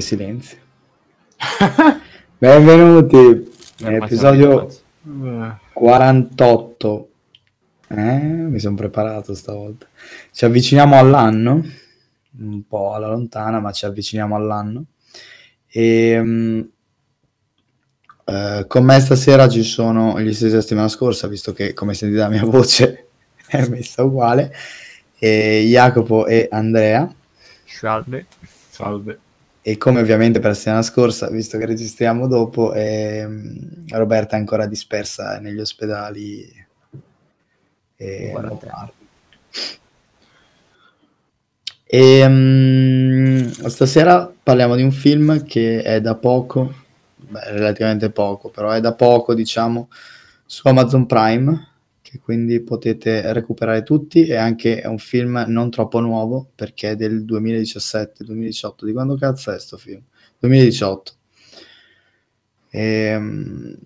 Che silenzio. Benvenuti, episodio 48. Eh, mi sono preparato stavolta. Ci avviciniamo all'anno, un po' alla lontana, ma ci avviciniamo all'anno. E um, uh, con me stasera ci sono gli stessi della settimana scorsa, visto che come sentite la mia voce è messa uguale, e Jacopo e Andrea. Salve. Salve e come ovviamente per la settimana scorsa, visto che registriamo dopo, ehm, Roberta è ancora dispersa negli ospedali e e, um, stasera parliamo di un film che è da poco, beh, relativamente poco, però è da poco, diciamo, su Amazon Prime che quindi potete recuperare tutti e anche è un film non troppo nuovo perché è del 2017-2018 di quando cazzo è sto film? 2018 e, um,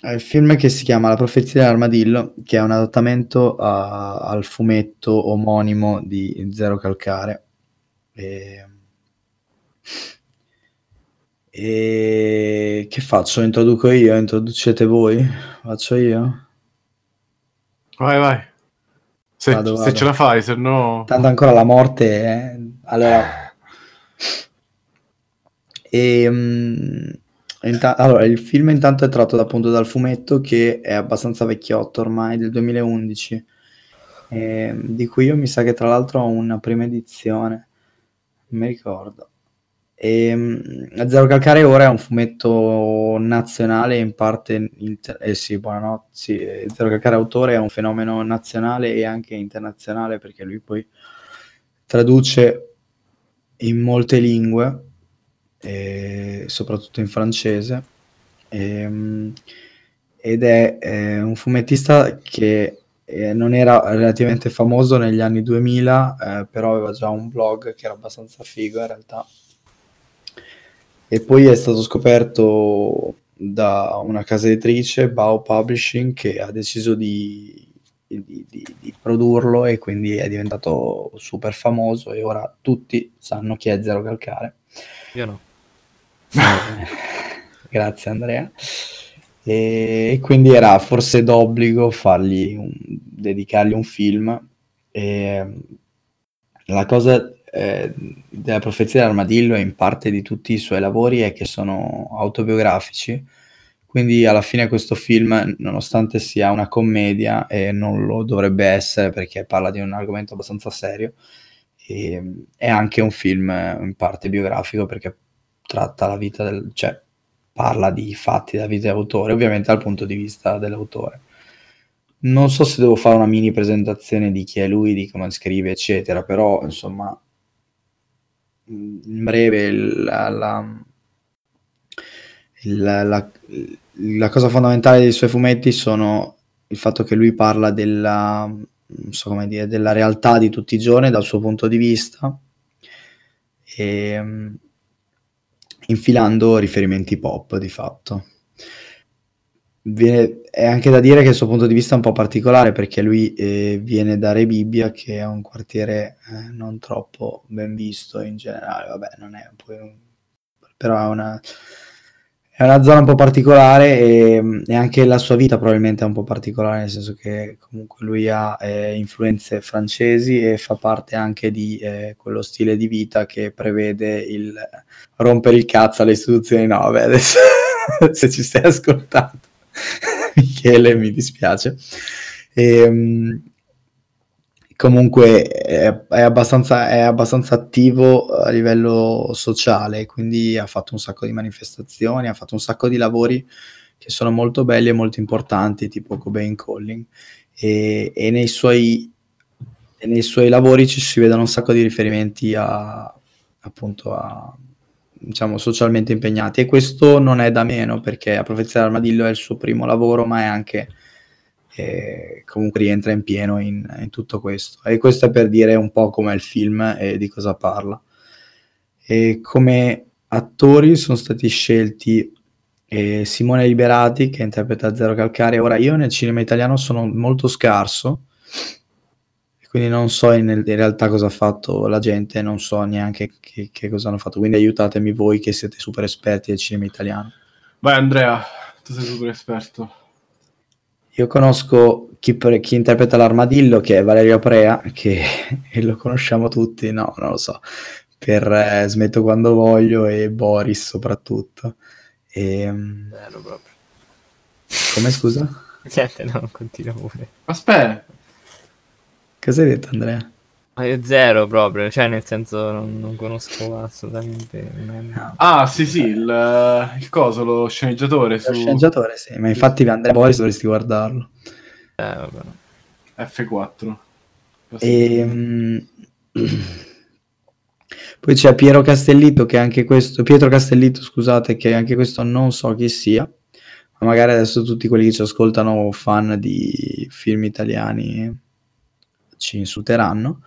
è il film che si chiama La profezia dell'armadillo che è un adattamento a, al fumetto omonimo di Zero Calcare e, e che faccio? Introduco io? Introducete voi? Faccio io? Vai, vai. Se, vado, se ce la fai, se no... Tanto ancora la morte... Eh. Allora... E, um, inta- allora, il film intanto è tratto appunto dal fumetto che è abbastanza vecchiotto ormai, del 2011, eh, di cui io mi sa che tra l'altro ho una prima edizione, non mi ricordo. E, um, Zero Calcare ora è un fumetto nazionale in parte inter- eh sì, buonanotte, sì, Zero Calcare autore è un fenomeno nazionale e anche internazionale perché lui poi traduce in molte lingue eh, soprattutto in francese. E, um, ed è eh, un fumettista che eh, non era relativamente famoso negli anni 2000 eh, però aveva già un blog che era abbastanza figo in realtà e poi è stato scoperto da una casa editrice, Bao Publishing, che ha deciso di, di, di, di, produrlo e quindi è diventato super famoso e ora tutti sanno chi è Zero Calcare. Io no. Grazie Andrea. E, quindi era forse d'obbligo fargli un, dedicargli un film. E, la cosa eh, della profezia dell'armadillo e in parte di tutti i suoi lavori è che sono autobiografici. Quindi alla fine questo film, nonostante sia una commedia, e non lo dovrebbe essere perché parla di un argomento abbastanza serio, e, è anche un film in parte biografico perché tratta la vita del... cioè parla di fatti della vita dell'autore, ovviamente dal punto di vista dell'autore. Non so se devo fare una mini presentazione di chi è lui, di come scrive, eccetera, però insomma in breve la, la, la, la, cosa fondamentale dei suoi fumetti sono il fatto che lui parla della, so dire, della realtà di tutti i giorni dal suo punto di vista e infilando riferimenti pop di fatto. Viene, è anche da dire che il suo punto di vista è un po' particolare perché lui eh, viene da Rebibbia, che è un quartiere eh, non troppo ben visto in generale, vabbè, non è un, però è una, è una zona un po' particolare e, e, anche la sua vita probabilmente è un po' particolare, nel senso che comunque lui ha eh, influenze francesi e fa parte anche di eh, quello stile di vita che prevede il rompere il cazzo alle istituzioni. No, vabbè, adesso se ci stai ascoltando Michele, mi dispiace. E, ehm, comunque è, è, abbastanza, è, abbastanza, attivo a livello sociale, quindi ha fatto un sacco di manifestazioni, ha fatto un sacco di lavori che sono molto belli e molto importanti, tipo Cobain Calling, e, e nei, suoi, nei suoi lavori ci si vedono un sacco di riferimenti a, appunto a diciamo, socialmente impegnati. E questo non è da meno perché A Profezia dell'Armadillo è il suo primo lavoro ma è anche eh, comunque rientra in pieno in, in, tutto questo. E questo è per dire un po' com'è il film e di cosa parla. E come attori sono stati scelti eh, Simone Liberati che interpreta Zero Calcare. Ora io nel cinema italiano sono molto scarso quindi non so in, in, realtà cosa ha fatto la gente, non so neanche che, che, cosa hanno fatto, quindi aiutatemi voi che siete super esperti del cinema italiano. Vai Andrea, tu sei super esperto. Io conosco chi, chi interpreta l'armadillo, che è Valerio Prea, che lo conosciamo tutti, no, non lo so, per eh, Smetto quando voglio e Boris soprattutto. E, ehm, Bello proprio. Come scusa? Niente, no, continua pure. Aspetta. Cosa hai detto Andrea? Zero proprio, cioè nel senso non, non conosco assolutamente. Ah, sì, sì, il, il coso, lo sceneggiatore. Su... Lo sceneggiatore, sì, ma infatti Andrea Boris dovresti guardarlo. Eh, vabbè. F4. E, um, poi c'è Piero Castellitto, che anche questo, Pietro Castellitto, scusate, che anche questo non so chi sia, ma magari adesso tutti quelli che ci ascoltano fan di film italiani ci insulteranno.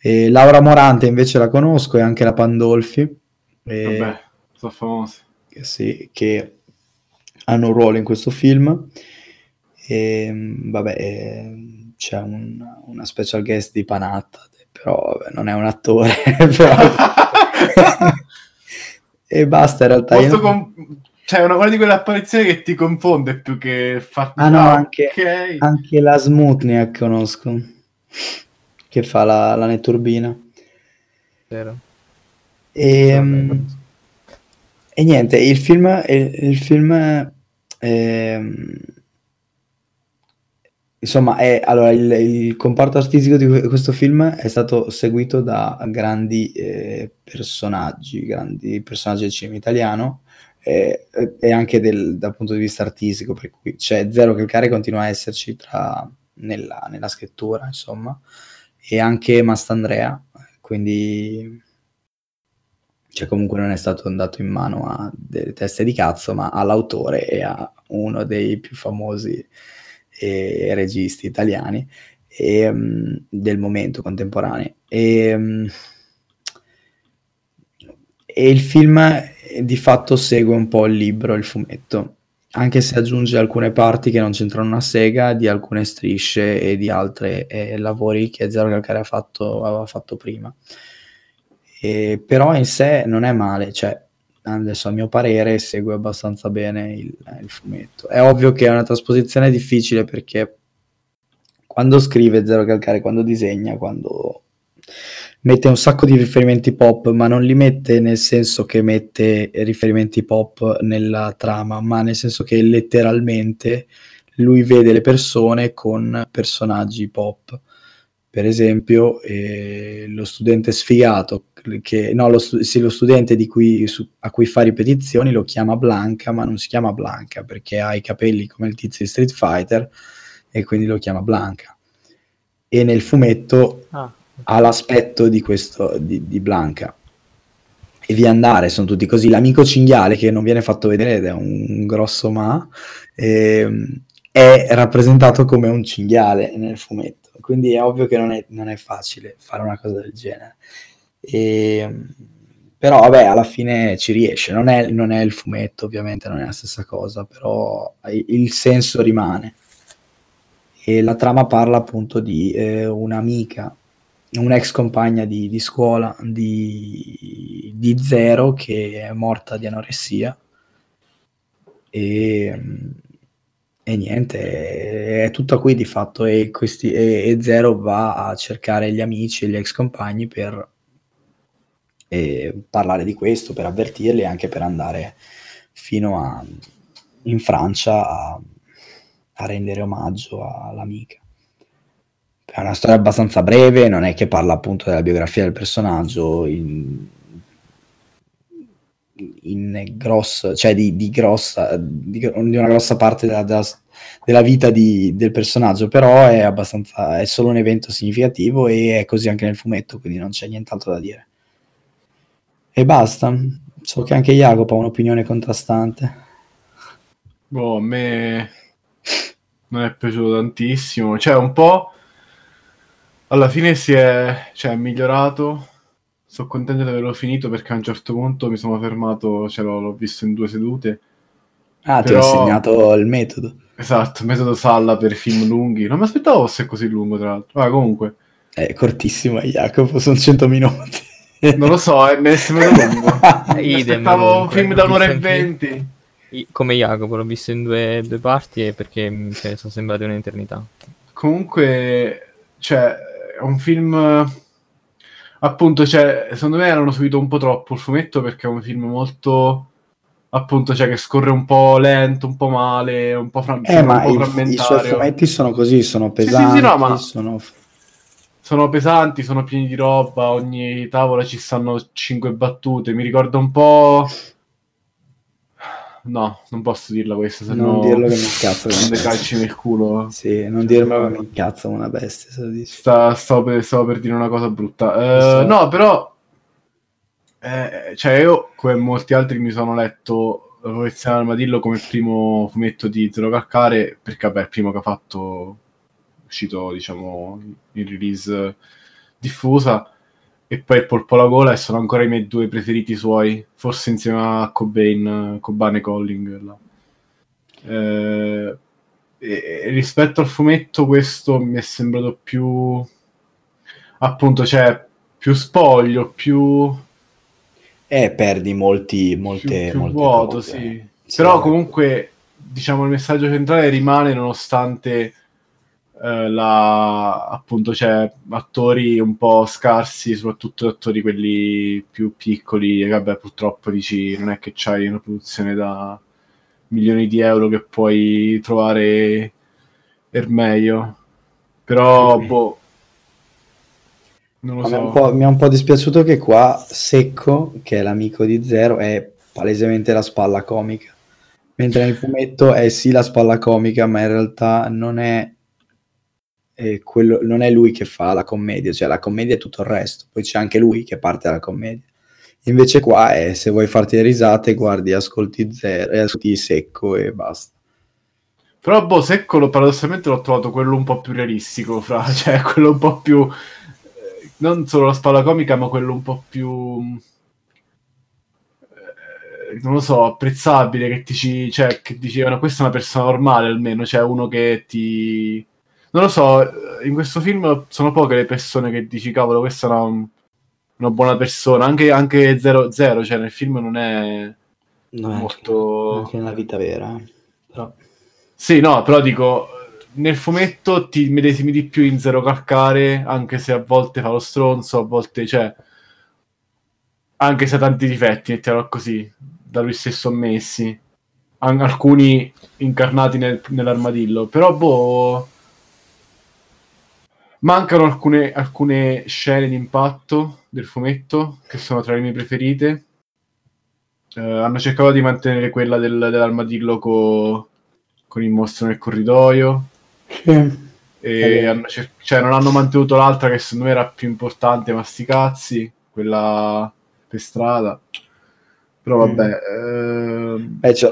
E Laura Morante invece la conosco e anche la Pandolfi. E, Vabbè, sono famosi. Sì, che hanno un ruolo in questo film. E, vabbè, c'è un, una special guest di Panatta, però vabbè, non è un attore. però... e basta in realtà. Io... com- cioè, una, una di quelle apparizioni che ti confonde più che fa... Ah no, ah, anche, okay. anche la Smutniak conosco che fa la, la netturbina. Vero. E, um, e niente, il film, il, il film eh, insomma, è, allora, il, il, comparto artistico di questo film è stato seguito da grandi eh, personaggi, grandi personaggi del cinema italiano eh, e anche del, dal punto di vista artistico, per cui c'è Zero Calcare continua a esserci tra nella, nella scrittura, insomma, e anche Mastandrea, quindi cioè comunque non è stato andato in mano a delle teste di cazzo, ma all'autore e a uno dei più famosi eh, registi italiani e, um, del momento contemporaneo. E, um, e il film di fatto segue un po' il libro, il fumetto anche se aggiunge alcune parti che non c'entrano una sega di alcune strisce e di altri eh, lavori che Zero Calcare ha fatto, aveva fatto prima. E, però in sé non è male, cioè adesso a mio parere segue abbastanza bene il, il fumetto. È ovvio che è una trasposizione difficile perché quando scrive Zero Calcare, quando disegna, quando mette un sacco di riferimenti pop, ma non li mette nel senso che mette riferimenti pop nella trama, ma nel senso che letteralmente lui vede le persone con personaggi pop. Per esempio, eh, lo studente sfigato, che, no, lo, sì, lo studente cui, su, a cui fa ripetizioni lo chiama Blanca, ma non si chiama Blanca perché ha i capelli come il tizio di Street Fighter e quindi lo chiama Blanca. E nel fumetto ah ha l'aspetto di questo di, di Blanca e via andare, sono tutti così. L'amico cinghiale che non viene fatto vedere ed è un grosso ma, eh, è rappresentato come un cinghiale nel fumetto, quindi è ovvio che non è, non è facile fare una cosa del genere. E, però vabbè, alla fine ci riesce, non è, non è, il fumetto ovviamente, non è la stessa cosa, però il senso rimane. E la trama parla appunto di eh, un'amica un'ex compagna di, di scuola di, di, Zero che è morta di anoressia e, e niente, è tutto qui di fatto e, questi, e, e, Zero va a cercare gli amici e gli ex compagni per parlare di questo, per avvertirli e anche per andare fino a, in Francia a, a rendere omaggio all'amica. È una storia abbastanza breve, non è che parla appunto della biografia del personaggio in, in grosso, cioè di, di grossa, di, di, una grossa parte della, della, della vita di, del personaggio, però è abbastanza, è solo un evento significativo e è così anche nel fumetto, quindi non c'è nient'altro da dire. E basta. So che anche Jacopo ha un'opinione contrastante. Boh, a me non è piaciuto tantissimo, cioè un po' alla fine si è, cioè, migliorato. Sono contento di averlo finito perché a un certo punto mi sono fermato, cioè, l'ho, l'ho visto in due sedute. Ah, Però... ti ho insegnato il metodo. Esatto, metodo Salla per film lunghi. Non mi aspettavo fosse così lungo, tra l'altro. Ma comunque, È cortissimo, eh, Jacopo, sono 100 minuti. Non lo so, eh, è sembrato lungo. Mi Idem, aspettavo un film da un'ora e venti. Come Jacopo, l'ho visto in due, due parti e perché mi cioè, sono sembrate un'eternità. Comunque, cioè, un film... eh, Appunto, cioè, secondo me hanno subito un po' troppo il fumetto perché è un film molto... Appunto, cioè, che scorre un po' lento, un po' male, un po', fra- Eh, ma po' il- i suoi frammentario. fumetti sono così, sono sì, pesanti, sì, no, ma- sono... Sono pesanti, sono pieni di roba, ogni tavola ci stanno cinque battute. Mi ricorda un po'... No, non posso dirla questa, se Non no... dirlo che mi incazzo Prende calci nel culo. Sì, non dirmelo che mi incazzo una bestia, se lo dici. Sta, stavo, per, stavo per dire una cosa brutta. Eh. No, però, eh, cioè, io, come molti altri, mi sono letto La profezia dell'armadillo come primo fumetto di Zero Calcare, perché, vabbè, il primo che ha fatto, uscito, diciamo, in release diffusa, e poi il Polpo alla gola, e sono ancora i miei due preferiti suoi, forse insieme a Cobain, Cobain e Colling. Eh, e- rispetto al fumetto questo mi è sembrato più appunto cioè più spoglio più, Eh, perdi molti, più, molte, più molte vuoto cose. sì. Sì. però comunque diciamo il messaggio centrale rimane nonostante eh, la appunto cioè attori un po' scarsi soprattutto attori quelli più piccoli e vabbè purtroppo dici non è che c'hai una produzione da milioni di euro che puoi trovare per meglio però Sì. boh non lo mi so po', mi è un po' dispiaciuto che qua Secco, che è l'amico di Zero, è palesemente la spalla comica. Mentre nel fumetto è sì la spalla comica, ma in realtà non è, eh, quello, non è lui che fa la commedia, cioè la commedia è tutto il resto. Poi c'è anche lui che parte dalla commedia. Invece qua è se vuoi farti le risate, guardi, ascolti Zero, e ascolti Secco e basta. Però, boh, Secco lo- paradossalmente l'ho trovato quello un po' più realistico, fra, cioè quello un po' più. eh, non solo la spalla comica, ma quello un po' più. eh, non lo so, apprezzabile. Che dici, cioè, che dicevano, questa è una persona normale almeno, cioè uno che ti. Non lo so, in questo film sono poche le persone che dici, cavolo, questa è una, una buona persona. Anche, anche 0-0, cioè nel film non è No, molto. anche nella vita vera. eh. Però... Sì, no, però dico, nel fumetto ti medesimi di più in Zero Calcare, anche se a volte fa lo stronzo, a volte, cioè, anche se ha tanti difetti, mettiamolo così, da lui stesso ammessi, An- alcuni incarnati nel- nell'armadillo, però, boh, mancano alcune, alcune scene di impatto del fumetto, che sono tra le mie preferite. Eh, hanno cercato di mantenere quella del- dell'armadillo co- con il mostro nel corridoio e vero. hanno cer- cioè, non hanno mantenuto l'altra che secondo me era più importante, ma sti cazzi, quella per strada. Però vabbè, ehm, Eh, ci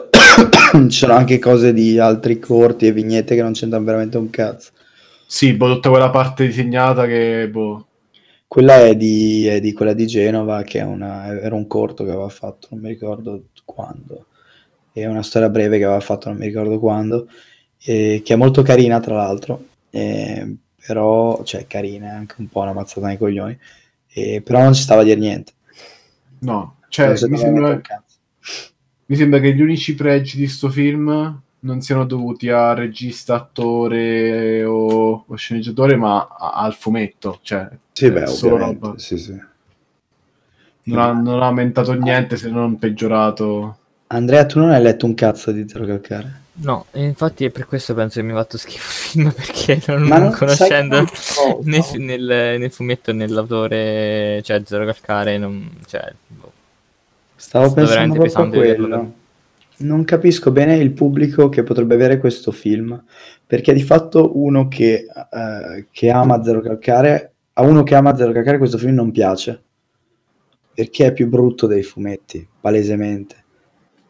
sono anche cose di altri corti e vignette che non c'entrano veramente un cazzo. Sì, boh, tutta quella parte disegnata che, boh, Quella è di, è di quella di Genova, che è una- era un corto che aveva fatto, non mi ricordo quando. È una storia breve che aveva fatto, non mi ricordo quando, e che è molto carina, tra l'altro. eh, però, cioè, carina, è anche un po' una mazzata nei coglioni. eh, però non ci stava a dire niente. no, cioè, mi sembra, mi sembra che gli unici pregi di sto film non siano dovuti a regista, attore o, o sceneggiatore, ma a- al fumetto, cioè, Sì, beh, solo sì, sì. Non ha, non ha aumentato niente se non peggiorato. Andrea, tu non hai letto un cazzo di Zero Calcare? No, e infatti è per questo penso che mi ha fatto schifo il film perché non, non conoscendo sai né nel, nel fumetto né l'autore, cioè Zero Calcare, non, cioè, boh. Stavo Sta pensando veramente proprio a quello. Non capisco bene il pubblico che potrebbe avere questo film, perché di fatto uno che, eh, che ama Zero Calcare, a uno che ama Zero Calcare questo film non piace, perché è più brutto dei fumetti, palesemente.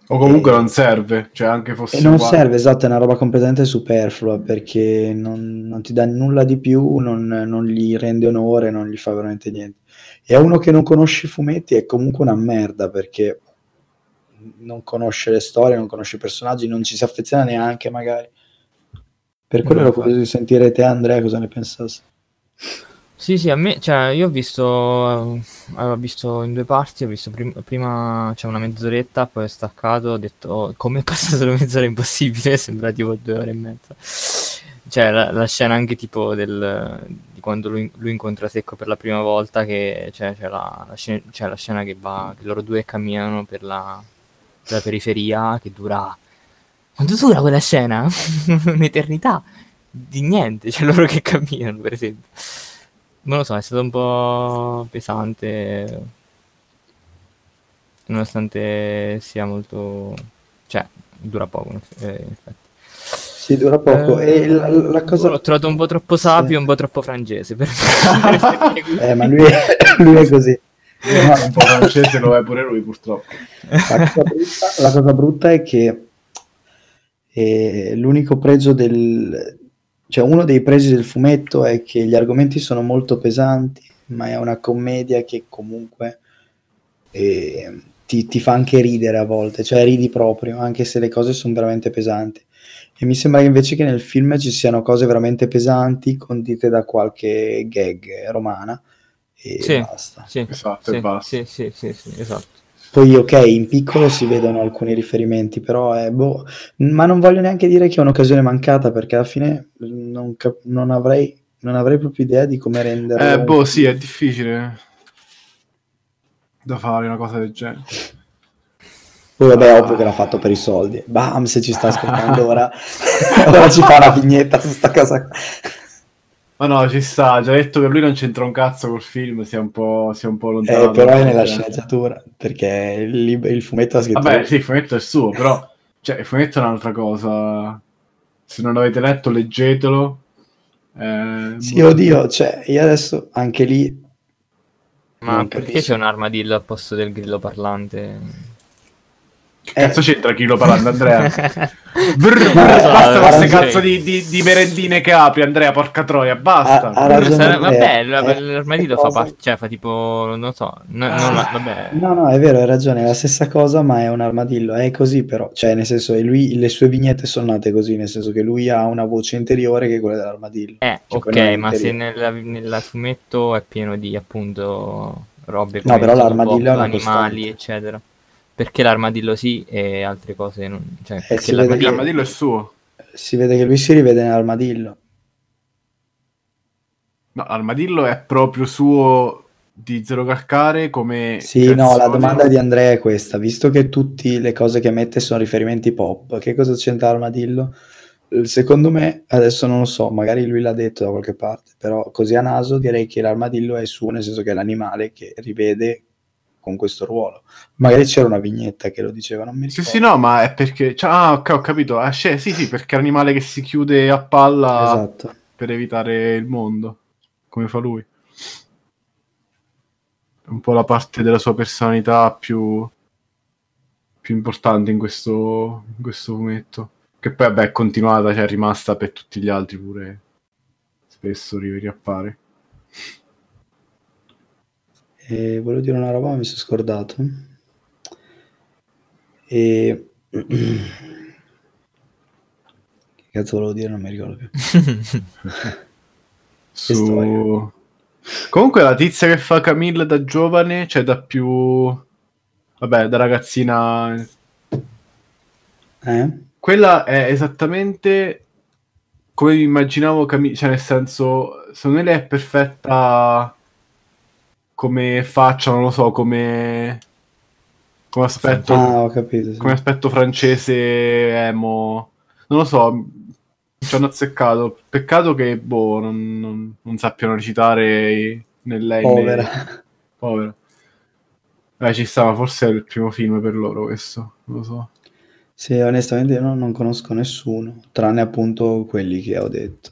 O comunque E- non serve, cioè anche fosse E non uguale. serve, esatto, è una roba completamente superflua, perché non, non ti dà nulla di più, non, non gli rende onore, non gli fa veramente niente. E a uno che non conosce i fumetti è comunque una merda, perché non conosce le storie, non conosce i personaggi, non ci si affeziona neanche magari. Per quello ero curioso di sentire te Andrea cosa ne pensassi. Sì, sì, a me, cioè, io ho visto, eh, avevo visto in due parti, ho visto prim- prima c'è una mezz'oretta, poi ho staccato, ho detto, oh, come è passato la mezz'ora impossibile, sembra tipo due ore e mezza. Cioè, la, la scena anche tipo del, di quando lui, lui incontra Secco per la prima volta, che cioè, c'è, la, la scena, c'è la scena che va, che loro due camminano per la, per la periferia, che dura... Quanto dura quella scena? Un'eternità di niente, cioè loro che camminano, per esempio. Non lo so, è stato un po' pesante, nonostante sia molto... cioè, dura poco, eh, in effetti. Sì, dura poco. Eh, e la, la cosa... L'ho trovato un po' troppo sapio Sì. e un po' troppo francese per Eh, ma lui è, lui è così. Un po' francese lo è pure lui purtroppo. La cosa brutta, la cosa brutta è che eh, l'unico pregio del... cioè uno dei pregi del fumetto è che gli argomenti sono molto pesanti, ma è una commedia che comunque eh, ti, ti fa anche ridere a volte, cioè ridi proprio, anche se le cose sono veramente pesanti. E mi sembra invece che nel film ci siano cose veramente pesanti condite da qualche gag romana e Sì. basta. Sì, Esatto, sì, e basta. sì, sì, sì, sì, esatto. Poi ok, in piccolo si vedono alcuni riferimenti, però è boh, ma non voglio neanche dire che è un'occasione mancata perché alla fine non, cap- non avrei, non avrei proprio idea di come renderlo. Eh, boh, sì, è difficile da fare una cosa del genere. Poi vabbè, ovvio che l'ha fatto per i soldi. Bam, se ci sta ascoltando ora, ora ci fa una vignetta su sta cosa. Ma no, ci sta, ha già detto che lui non c'entra un cazzo col film, sia un po', sia un po' lontano. Eh, però è nella sceneggiatura, perché il, lib- il fumetto ha scritto... Vabbè, sì, il fumetto è suo, però cioè, il fumetto è un'altra cosa. Se non l'avete letto, leggetelo. Eh, Sì, oddio, cioè, io adesso anche lì... Ma perché capisco. c'è un armadillo al posto del grillo parlante? Che cazzo Eh. c'entra chi lo parlando, Andrea? Brr, No, basta queste cazzo di, di- di merendine che apri, Andrea, porca troia, basta. Ha- ha ragione. Vabbè, eh, l'armadillo che fa cosa- parte, cioè fa tipo, non so, no- Ah. vabbè. No, no, è vero, hai ragione, è la stessa cosa, ma è un armadillo, è così però, cioè nel senso, lui, le sue vignette sono nate così, nel senso che lui ha una voce interiore che è quella dell'armadillo. Eh, Cioè, ok, ma se nella, nella fumetto è pieno di appunto robe No, però l'armadillo è animali, costante. eccetera. Perché l'armadillo sì e altre cose non... Cioè, perché Eh, si Perché che- l'armadillo... l'armadillo è suo. Si vede che lui si rivede nell'armadillo. No, l'armadillo è proprio suo di Zero Calcare come... Sì, no, la domanda di Andrea è questa, visto che tutte le cose che mette sono riferimenti pop, che cosa c'entra l'armadillo? Eh, Secondo me, adesso non lo so, magari lui l'ha detto da qualche parte, però così a naso direi che l'armadillo è suo, nel senso che è l'animale che rivede con questo ruolo. Magari c'era una vignetta che lo diceva, non mi Sì, ricordo. sì, no, ma è perché... cioè, ah, ok, ho capito. Ah, sì, sì, perché è l'animale che si chiude a palla Esatto. per evitare il mondo, come fa lui. È un po' la parte della sua personalità più, più importante in questo, in questo fumetto. Che poi, vabbè, è continuata, cioè è rimasta per tutti gli altri pure. Spesso ri- riappare. E volevo dire una roba, ma mi sono scordato. E... che cazzo volevo dire? Non mi ricordo più. Su... Comunque la tizia che fa Camille da giovane, cioè da più... Vabbè, da ragazzina... Eh? Quella è esattamente come immaginavo Camille, cioè nel senso, secondo me lei è perfetta come faccia, non lo so, come... Come aspetto, Ah, ho capito. sì. come aspetto francese emo. Non lo so, ci hanno azzeccato. Peccato che, boh, non, non- non sappiano recitare né lei né- Povera. Povera. Eh, ci sta, ma forse è il primo film per loro questo, non lo so. Sì, onestamente io non, non conosco nessuno, tranne appunto quelli che ho detto.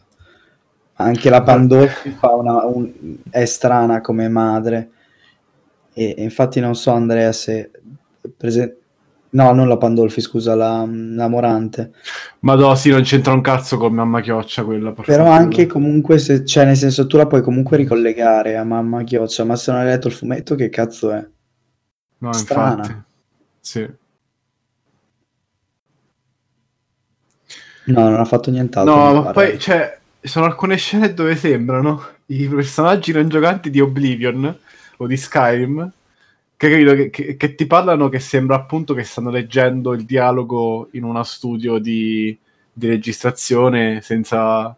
Anche la Pandolfi fa una, un- è strana come madre. E, e infatti non so, Andrea, se... prese- No, non la Pandolfi, scusa, la, la Morante. Ma no, sì, non c'entra un cazzo con Mamma Chioccia quella. per Però fortuna. anche comunque, se, cioè nel senso tu la puoi comunque ricollegare a Mamma Chioccia, ma se non hai letto il fumetto che cazzo è? No, strana. infatti. Sì. No, non ha fatto nientaltro. No, ma pare. poi, cioè, sono alcune scene dove sembrano i personaggi non giocanti di Oblivion o di Skyrim che, che, che, che, ti parlano che sembra appunto che stanno leggendo il dialogo in uno studio di, di registrazione senza,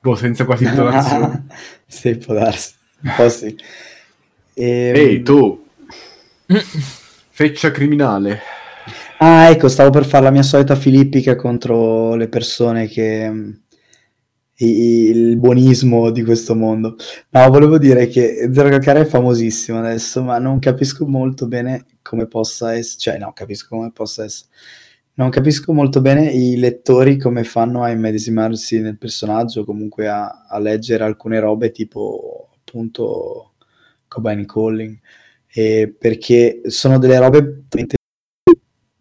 boh, senza quasi intonazione. sì, può darsi. Un po' sì. E... Ehi, tu! Feccia criminale. Ah, ecco, stavo per fare la mia solita filippica contro le persone che il buonismo di questo mondo. No, volevo dire che Zero Calcare è famosissimo adesso, ma non capisco molto bene come possa essere, cioè no, capisco come possa essere. Non capisco molto bene i lettori come fanno a immedesimarsi nel personaggio, comunque a, a leggere alcune robe tipo appunto Cobain Calling, eh, perché sono delle robe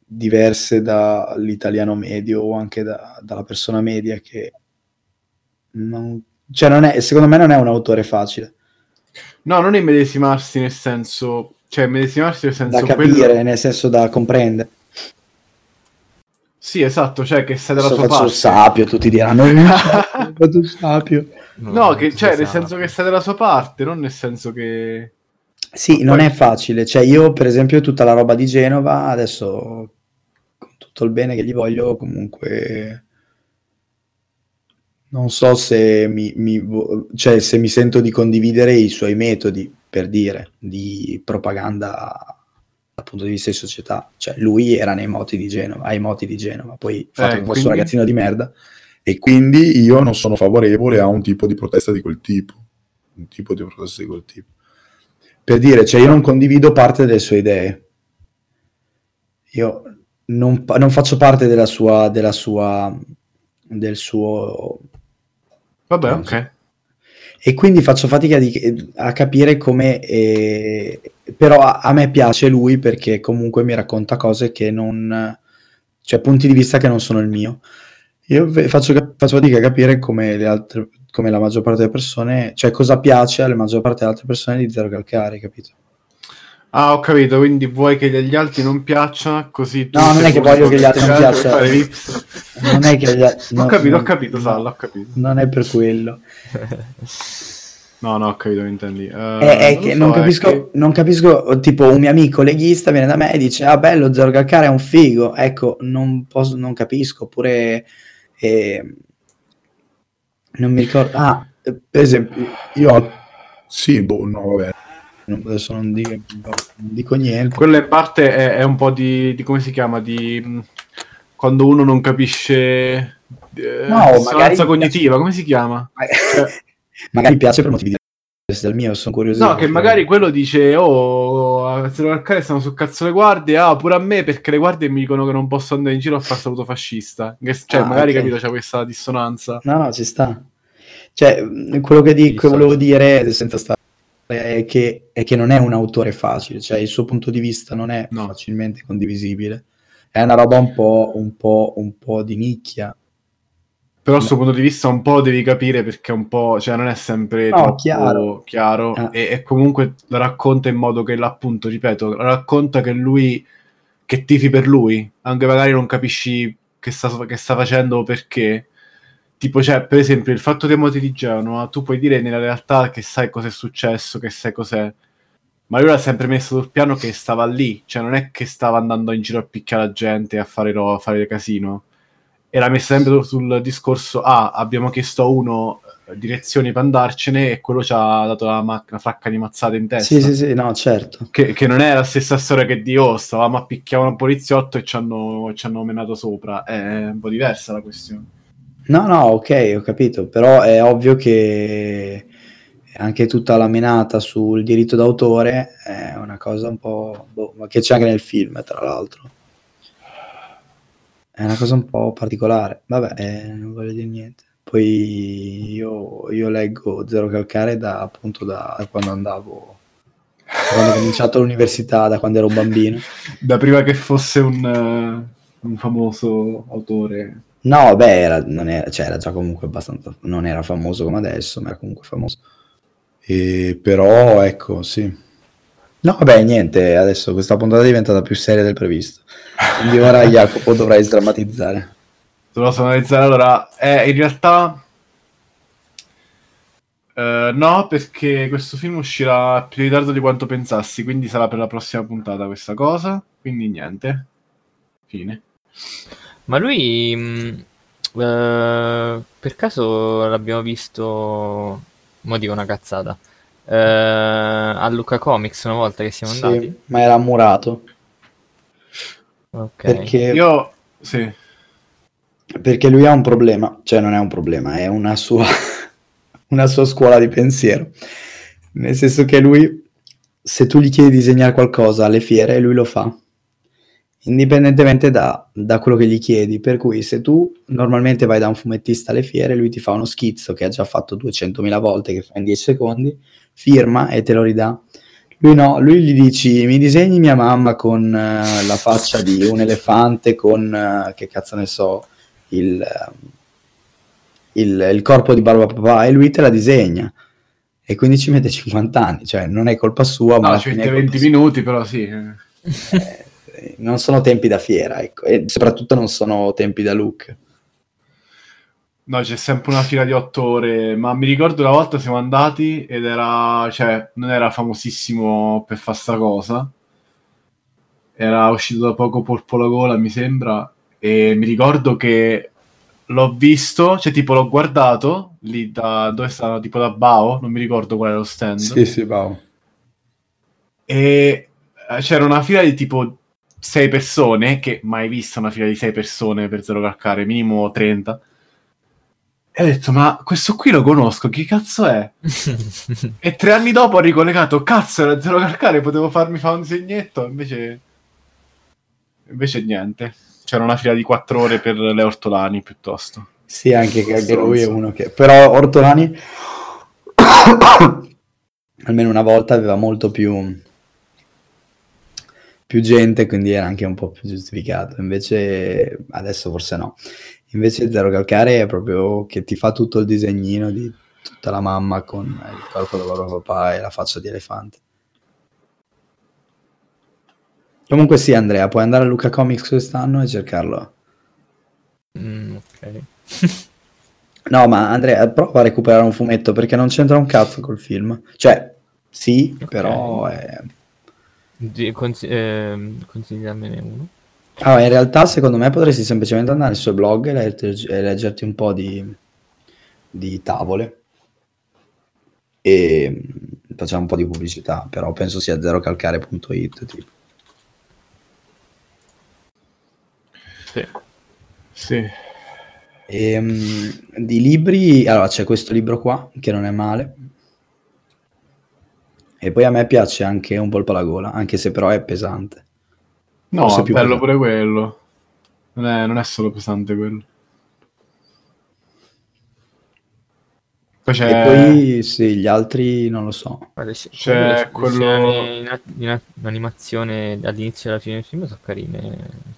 diverse dall'italiano medio o anche da, dalla persona media che non, cioè non è, secondo me non è un autore facile. No, non immedesimarsi nel senso, cioè immedesimarsi nel senso da capire, quello... nel senso da comprendere. Sì, esatto, cioè che sei dalla so, sua parte. sapio, tutti diranno tu sapio. No, no che, cioè nel senso che sei dalla sua parte, non nel senso che Sì, non è facile, cioè io per esempio tutta la roba di Genova adesso con tutto il bene che gli voglio comunque non so se mi, mi, cioè, se mi sento di condividere i suoi metodi, per dire, di propaganda dal punto di vista di società. Cioè, lui era nei moti di Genova, ai moti di Genova, poi fatto eh, questo quindi... ragazzino di merda. E quindi io non sono favorevole a un tipo di protesta di quel tipo. Un tipo di protesta di quel tipo. Per dire, cioè, io non condivido parte delle sue idee. Io non, non faccio parte della sua, della sua, del suo Vabbè, ok. E quindi faccio fatica di, a capire come... Eh, però a, a, me piace lui perché comunque mi racconta cose che non... cioè punti di vista che non sono il mio. Io faccio, faccio fatica a capire come, le altre, come la maggior parte delle persone... cioè cosa piace alla maggior parte delle altre persone di Zero Calcare, capito? Ah, ho capito, quindi vuoi che gli altri non piaccia così No, non è che voglio che gli altri non piaccia. Non è che gli altri... Ho capito, ho capito, Salla, ho capito. Non è per quello. No, no, ho capito, mi intendi. Uh, è, è non che so, non, capisco, che... non capisco, tipo un mio amico leghista viene da me e dice, ah bello, Zero Calcare è un figo. Ecco, non, posso, non capisco, oppure... Eh, non mi ricordo... Ah, per esempio, io... Sì, boh, no, vabbè adesso non dico, non dico niente. Quello in parte è, è un po' di, di, come si chiama? Di mm, quando uno non capisce eh, no, cognitiva, come si chiama? cioè, magari piace per motivi diversi dal mio, sono curioso. No, che magari quello dice, oh, a Zero stanno su cazzo le guardie, ah, pure a me perché le guardie mi dicono che non posso andare in giro a fare saluto fascista. Cioè, ah, magari, okay. capito, c'è questa dissonanza. No, no, ci sta. Cioè, quello che, dico, volevo dire, senza stare è che, è che, non è un autore facile, cioè il suo punto di vista non è no. facilmente condivisibile, è una roba un po', un po', un po di nicchia. Però il suo punto di vista un po' devi capire perché un po', cioè non è sempre no, chiaro, chiaro ah. e, e, comunque la racconta in modo che appunto, ripeto, racconta che lui, che tifi per lui, anche magari non capisci che sta, che sta facendo perché, tipo, cioè, per esempio, il fatto dei moti di Genova, tu puoi dire nella realtà che sai cosa è successo, che sai cos'è, ma lui l'ha sempre messo sul piano che stava lì, cioè non è che stava andando in giro a picchiare la gente, a fare, ro- a fare casino. Era messo sempre sul discorso, ah, abbiamo chiesto a uno eh, direzioni per andarcene e quello ci ha dato la ma- una fracca di mazzate in testa. Sì, sì, sì, no, certo. Che, che non è la stessa storia che di, oh, stavamo a picchiare un poliziotto e ci hanno, ci hanno menato sopra. È un po' diversa la questione. No, no, ok, ho capito, però è ovvio che anche tutta la menata sul diritto d'autore è una cosa un po'... Boh, ma che c'è anche nel film, tra l'altro. È una cosa un po' particolare. Vabbè, eh, non voglio dire niente. Poi io, io leggo Zero Calcare da, appunto da quando andavo... quando ho cominciato l'università, da quando ero bambino. Da prima che fosse un, uh, un famoso autore No, beh, era, non era, cioè, era già comunque abbastanza, non era famoso come adesso, ma era comunque famoso. E, però, ecco, sì. No, vabbè, niente, adesso questa puntata è diventata più seria del previsto. Quindi ora Jacopo dovrai sdrammatizzare. Dovrò sdrammatizzare, allora, eh, in realtà... Eh, no, perché questo film uscirà più in ritardo di quanto pensassi, quindi sarà per la prossima puntata questa cosa. Quindi niente. Fine. Ma lui, mh, eh, per caso l'abbiamo visto, mo dico una cazzata, eh, a Luca Comics una volta che siamo andati? Sì, ma era murato. Ok. Perché, Io sì. perché lui ha un problema, cioè non è un problema, è una sua, una sua scuola di pensiero. Nel senso che lui, se tu gli chiedi di disegnare qualcosa alle fiere, lui lo fa. Indipendentemente da, da quello che gli chiedi. Per cui se tu normalmente vai da un fumettista alle fiere, lui ti fa uno schizzo che ha già fatto 200.000 volte, che fa in 10 secondi, firma e te lo ridà. Lui no, lui gli dici mi disegni mia mamma con eh, la faccia di un elefante con, eh, che cazzo ne so, il, eh, il, il corpo di Barba Papà e lui te la disegna. E quindi ci mette 50 anni, cioè non è colpa sua, ma No, alla ci mette è colpa 20 sua. minuti, però sì. Eh, non sono tempi da fiera, ecco, e soprattutto non sono tempi da look. No, c'è sempre una fila di otto ore, ma mi ricordo una volta siamo andati ed era, cioè, non era famosissimo per fare sta cosa. Era uscito da poco Polpo la Gola, mi sembra, e mi ricordo che l'ho visto, cioè tipo l'ho guardato lì da dove stava, tipo da Bao, non mi ricordo qual era lo stand. Sì, sì, bravo. E eh, c'era una fila di tipo sei persone, che mai vista una fila di sei persone per Zero Calcare, minimo 30. E ho detto, ma questo qui lo conosco, chi cazzo è? E tre anni dopo ho ricollegato, cazzo era Zero Calcare, potevo farmi fare un disegnetto, invece... Invece niente. C'era una fila di quattro ore per le ortolani, piuttosto. Sì, anche che anche lui è uno che... Però Ortolani almeno una volta aveva molto più più gente, quindi era anche un po' più giustificato. Invece adesso forse no. Invece Zero Calcare è proprio che ti fa tutto il disegnino di tutta la mamma con il corpo del loro papà e la faccia di elefante. Comunque sì, Andrea, puoi andare a Luca Comics quest'anno e cercarlo. Mm, ok. No, ma Andrea, prova a recuperare un fumetto perché non c'entra un cazzo col film. Cioè, sì, Ok. però è... Consi- ehm, consigliamene uno. Ah, in realtà secondo me potresti semplicemente andare nel suo blog e, leggerti- e leggerti un po' di, di tavole e mm, facciamo un po' di pubblicità, però penso sia zerocalcare.it tipo. Sì. Sì. E, mm, di libri, allora c'è questo libro qua che non è male. E poi a me piace anche un polpo alla gola, anche se però è pesante. No, Forse è più bello pure quello. Non è, non è solo pesante quello. Poi c'è... E poi sì, gli altri non lo so. Guarda, C'è le quello- in, a- in a- in animazione all'inizio e alla fine del film sono carine.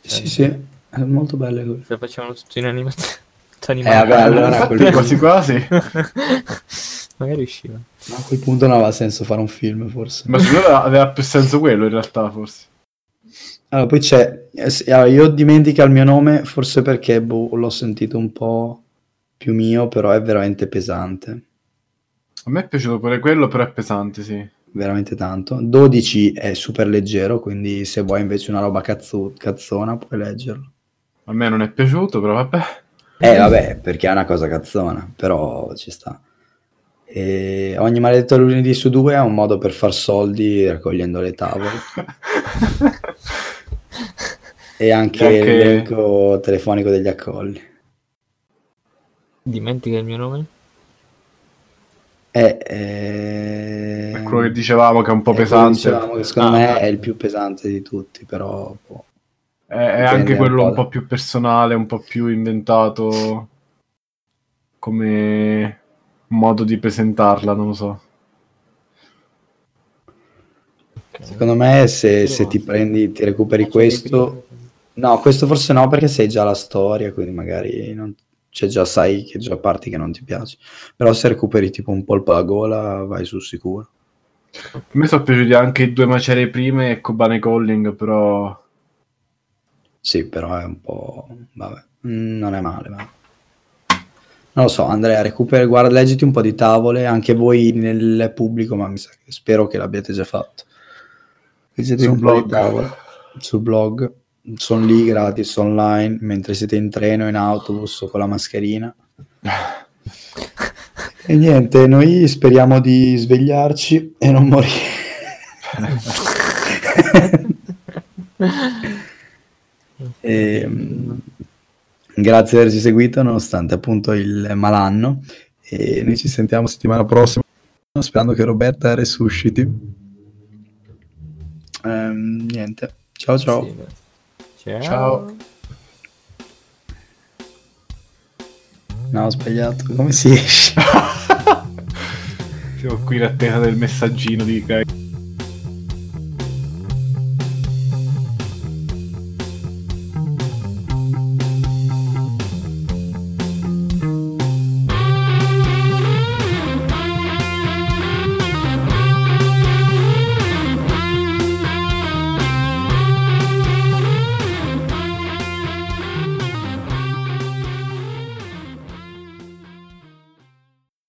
Cioè, Sì, sì, è molto bello quello. Se facevano tutto in animazione. Tutto Eh, vabbè, allora quel- quasi quasi. Magari usciva. Ma a quel punto non aveva senso fare un film, forse. Ma secondo me aveva più senso quello in realtà, forse. Allora, poi c'è... eh, allora, io dimentica il mio nome, forse perché boh, l'ho sentito un po' più mio, però è veramente pesante. A me è piaciuto pure quello, però è pesante, sì. Veramente tanto. 12 è super leggero, quindi se vuoi invece una roba cazzo- cazzona puoi leggerlo. A me non è piaciuto, però vabbè. Eh, vabbè, perché è una cosa cazzona, però ci sta. E ogni maledetto lunedì su due è un modo per far soldi raccogliendo le tavole. E anche, anche- l'elenco telefonico degli accolli. Dimentica il mio nome? È, eh, È quello che dicevamo che è un po' è quello che pesante. dicevamo che secondo Ah. me è il più pesante di tutti, però boh. È, è anche quello un po' più personale, un po' più inventato come modo di presentarla, non lo so. Secondo me se, se ti prendi, ti recuperi questo, no, questo forse no perché sai già la storia, quindi magari non, cioè già sai che già parti che non ti piace, però se recuperi tipo un polpo alla gola vai sul sicuro. A me sono piaciuti anche i due macerie prime e Kobane Calling, però Sì, però è un po', vabbè, mm, non è male, ma Non lo so, Andrea, recupera, guarda, leggiti un po' di tavole, anche voi nel pubblico, ma mi sa che spero che l'abbiate già fatto. Leggete Sul un po' di blog. tavole sul blog, sono lì gratis online mentre siete in treno, in autobus o con la mascherina. E niente, noi speriamo di svegliarci e non morire. E, mm, grazie di averci seguito nonostante appunto il malanno e noi ci sentiamo settimana prossima sperando che Roberta resusciti. Ehm, niente, ciao ciao. Sì. Ciao. Ciao. No, ho sbagliato. Come si esce? Siamo qui in attesa del messaggino di Guy.